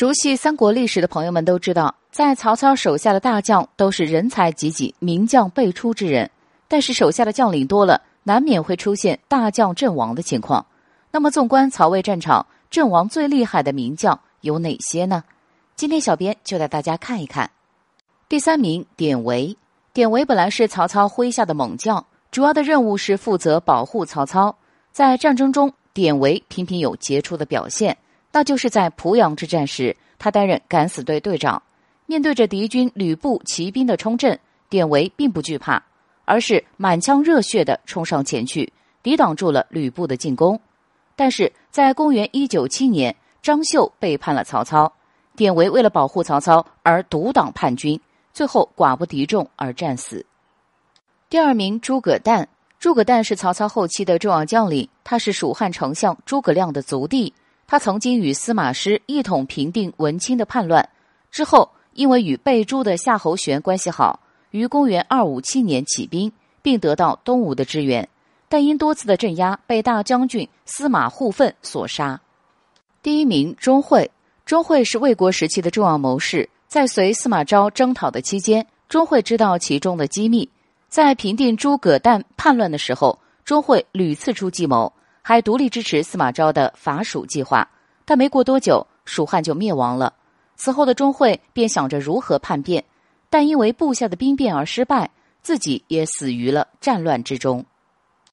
熟悉三国历史的朋友们都知道，在曹操手下的大将都是人才济济、名将辈出之人。但是手下的将领多了，难免会出现大将阵亡的情况。那么，纵观曹魏战场，阵亡最厉害的名将有哪些呢？今天小编就带大家看一看。第三名，典韦。典韦本来是曹操麾下的猛将，主要的任务是负责保护曹操。在战争中，典韦频频有杰出的表现。那就是在濮阳之战时，他担任敢死队队长。面对着敌军吕布骑兵的冲阵，典韦并不惧怕，而是满腔热血的冲上前去，抵挡住了吕布的进攻。但是在公元一九七年，张绣背叛了曹操，典韦为了保护曹操而独挡叛军，最后寡不敌众而战死。第二名诸葛诞，诸葛诞是曹操后期的重要将领，他是蜀汉丞相诸葛亮的族弟。他曾经与司马师一同平定文钦的叛乱，之后因为与被诛的夏侯玄关系好，于公元二五七年起兵，并得到东吴的支援，但因多次的镇压，被大将军司马护奋所杀。第一名钟会，钟会是魏国时期的重要谋士，在随司马昭征讨的期间，钟会知道其中的机密，在平定诸葛诞叛乱的时候，钟会屡次出计谋。还独立支持司马昭的伐蜀计划，但没过多久，蜀汉就灭亡了。此后的钟会便想着如何叛变，但因为部下的兵变而失败，自己也死于了战乱之中。